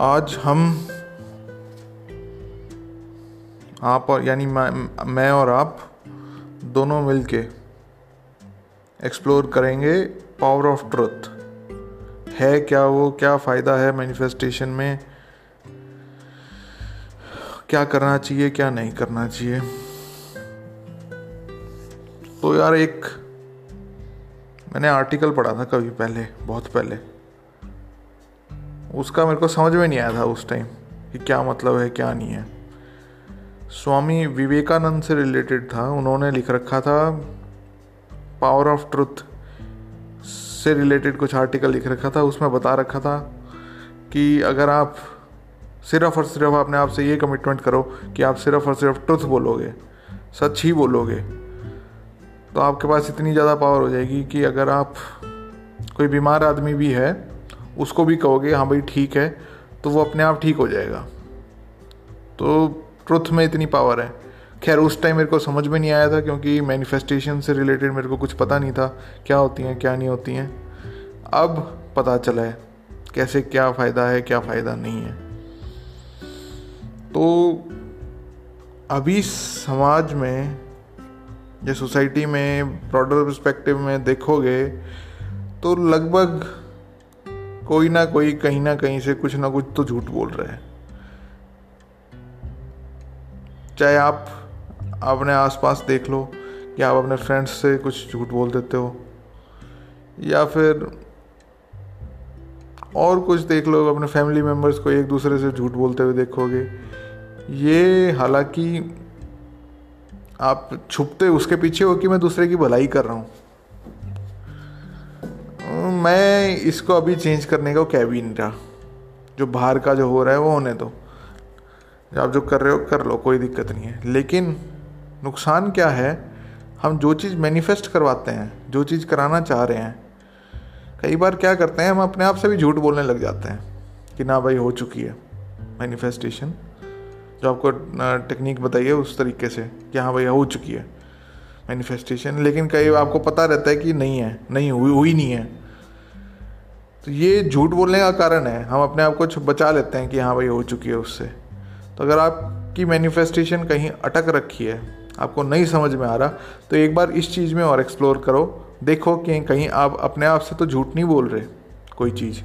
आज हम आप और यानी मैं और आप दोनों मिलके एक्सप्लोर करेंगे पावर ऑफ़ ट्रुथ है क्या वो, क्या फ़ायदा है मैनिफेस्टेशन में क्या करना चाहिए, क्या नहीं करना चाहिए? तो यार एक मैंने आर्टिकल पढ़ा था कभी पहले, बहुत पहले। उसका मेरे को समझ में नहीं आया था उस टाइम कि क्या मतलब है, क्या नहीं है। स्वामी विवेकानंद से रिलेटेड था, उन्होंने लिख रखा था पावर ऑफ़ ट्रुथ से रिलेटेड कुछ आर्टिकल लिख रखा था, उसमें बता रखा था कि अगर आप सिर्फ़ और सिर्फ़ अपने आप से ये कमिटमेंट करो कि आप सिर्फ़ और सिर्फ़ ट्रुथ बोलोगे, सच ही बोलोगे तो आपके पास इतनी ज़्यादा पावर हो जाएगी कि अगर आप कोई बीमार आदमी भी है उसको भी कहोगे हाँ भाई, ठीक है। तो वो अपने आप ठीक हो जाएगा। तो ट्रुथ में इतनी पावर है। खैर, उस टाइम मेरे को समझ में नहीं आया था क्योंकि मैनिफेस्टेशन से रिलेटेड मेरे को कुछ पता नहीं था, क्या होती हैं, क्या नहीं होती हैं। अब पता चला है कैसे क्या फ़ायदा है, क्या फ़ायदा नहीं है। तो अभी समाज में या सोसाइटी में ब्रॉडर परस्पेक्टिव में देखोगे तो लगभग कोई ना कोई, कहीं ना कहीं से कुछ ना कुछ तो झूठ बोल रहे हैं। चाहे आप अपने आसपास देख लो कि आप अपने फ्रेंड्स से कुछ झूठ बोल देते हो, या फिर और कुछ देख लो, अपने फैमिली मेंबर्स को एक दूसरे से झूठ बोलते हुए देखोगे। ये हालाँकि आप छुपते उसके पीछे हो कि मैं दूसरे की भलाई कर रहा हूँ। मैं इसको अभी चेंज करने का कैबिन रहा जो बाहर का जो हो रहा है वो होने दो। आप जो कर रहे हो, कर लो, कोई दिक्कत नहीं है। लेकिन नुकसान क्या है, हम जो चीज़ मैनिफेस्ट करवाते हैं, जो चीज़ कराना चाह रहे हैं, कई बार क्या करते हैं, हम अपने आप से भी झूठ बोलने लग जाते हैं कि ना भाई, हो चुकी है मैनिफेस्टेशन जो आपको टेक्निक बताइए उस तरीके से कि हाँ भाई, हो चुकी है मैनिफेस्टेशन लेकिन कई आपको पता रहता है कि नहीं है, नहीं, हुई हुई नहीं है। तो ये झूठ बोलने का कारण है। हम अपने आप को बचा लेते हैं कि हाँ भाई हो चुकी है उससे। तो अगर आपकी मैनिफेस्टेशन कहीं अटक रखी है, आपको नहीं समझ में आ रहा तो एक बार इस चीज़ में और एक्सप्लोर करो। देखो कि कहीं आप अपने आप से तो झूठ नहीं बोल रहे, कोई चीज़।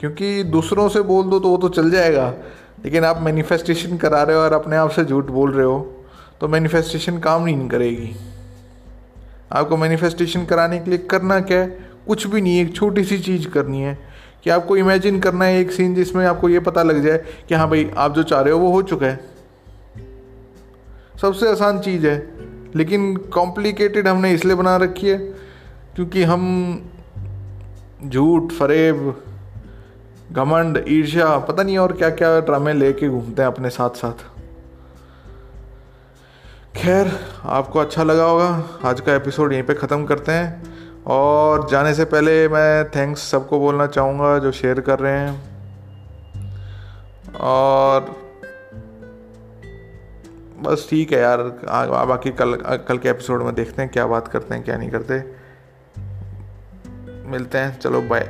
क्योंकि दूसरों से बोल दो तो वो तो चल जाएगा। लेकिन आप मैनिफेस्टेशन करा रहे हो और अपने आप से झूठ बोल रहे हो तो मैनिफेस्टेशन काम नहीं करेगी। आपको मैनिफेस्टेशन कराने के लिए करना क्या है? कुछ भी नहीं है, एक छोटी सी चीज़ करनी है कि आपको इमेजिन करना है एक सीन जिसमें आपको ये पता लग जाए कि हाँ भाई, आप जो चाह रहे हो वो हो चुका है। सबसे आसान चीज़ है, लेकिन कॉम्प्लिकेटेड हमने इसलिए बना रखी है क्योंकि हम झूठ, फरेब, घमंड, ईर्ष्या, पता नहीं और क्या क्या ड्रामे लेके घूमते हैं अपने साथ साथ खैर, आपको अच्छा लगा होगा। आज का एपिसोड यहीं पे ख़त्म करते हैं। और जाने से पहले मैं थैंक्स सबको बोलना चाहूँगा जो शेयर कर रहे हैं। और बस ठीक है यार बाकी कल कल के एपिसोड में देखते हैं क्या बात करते हैं, क्या नहीं करते। मिलते हैं, चलो बाय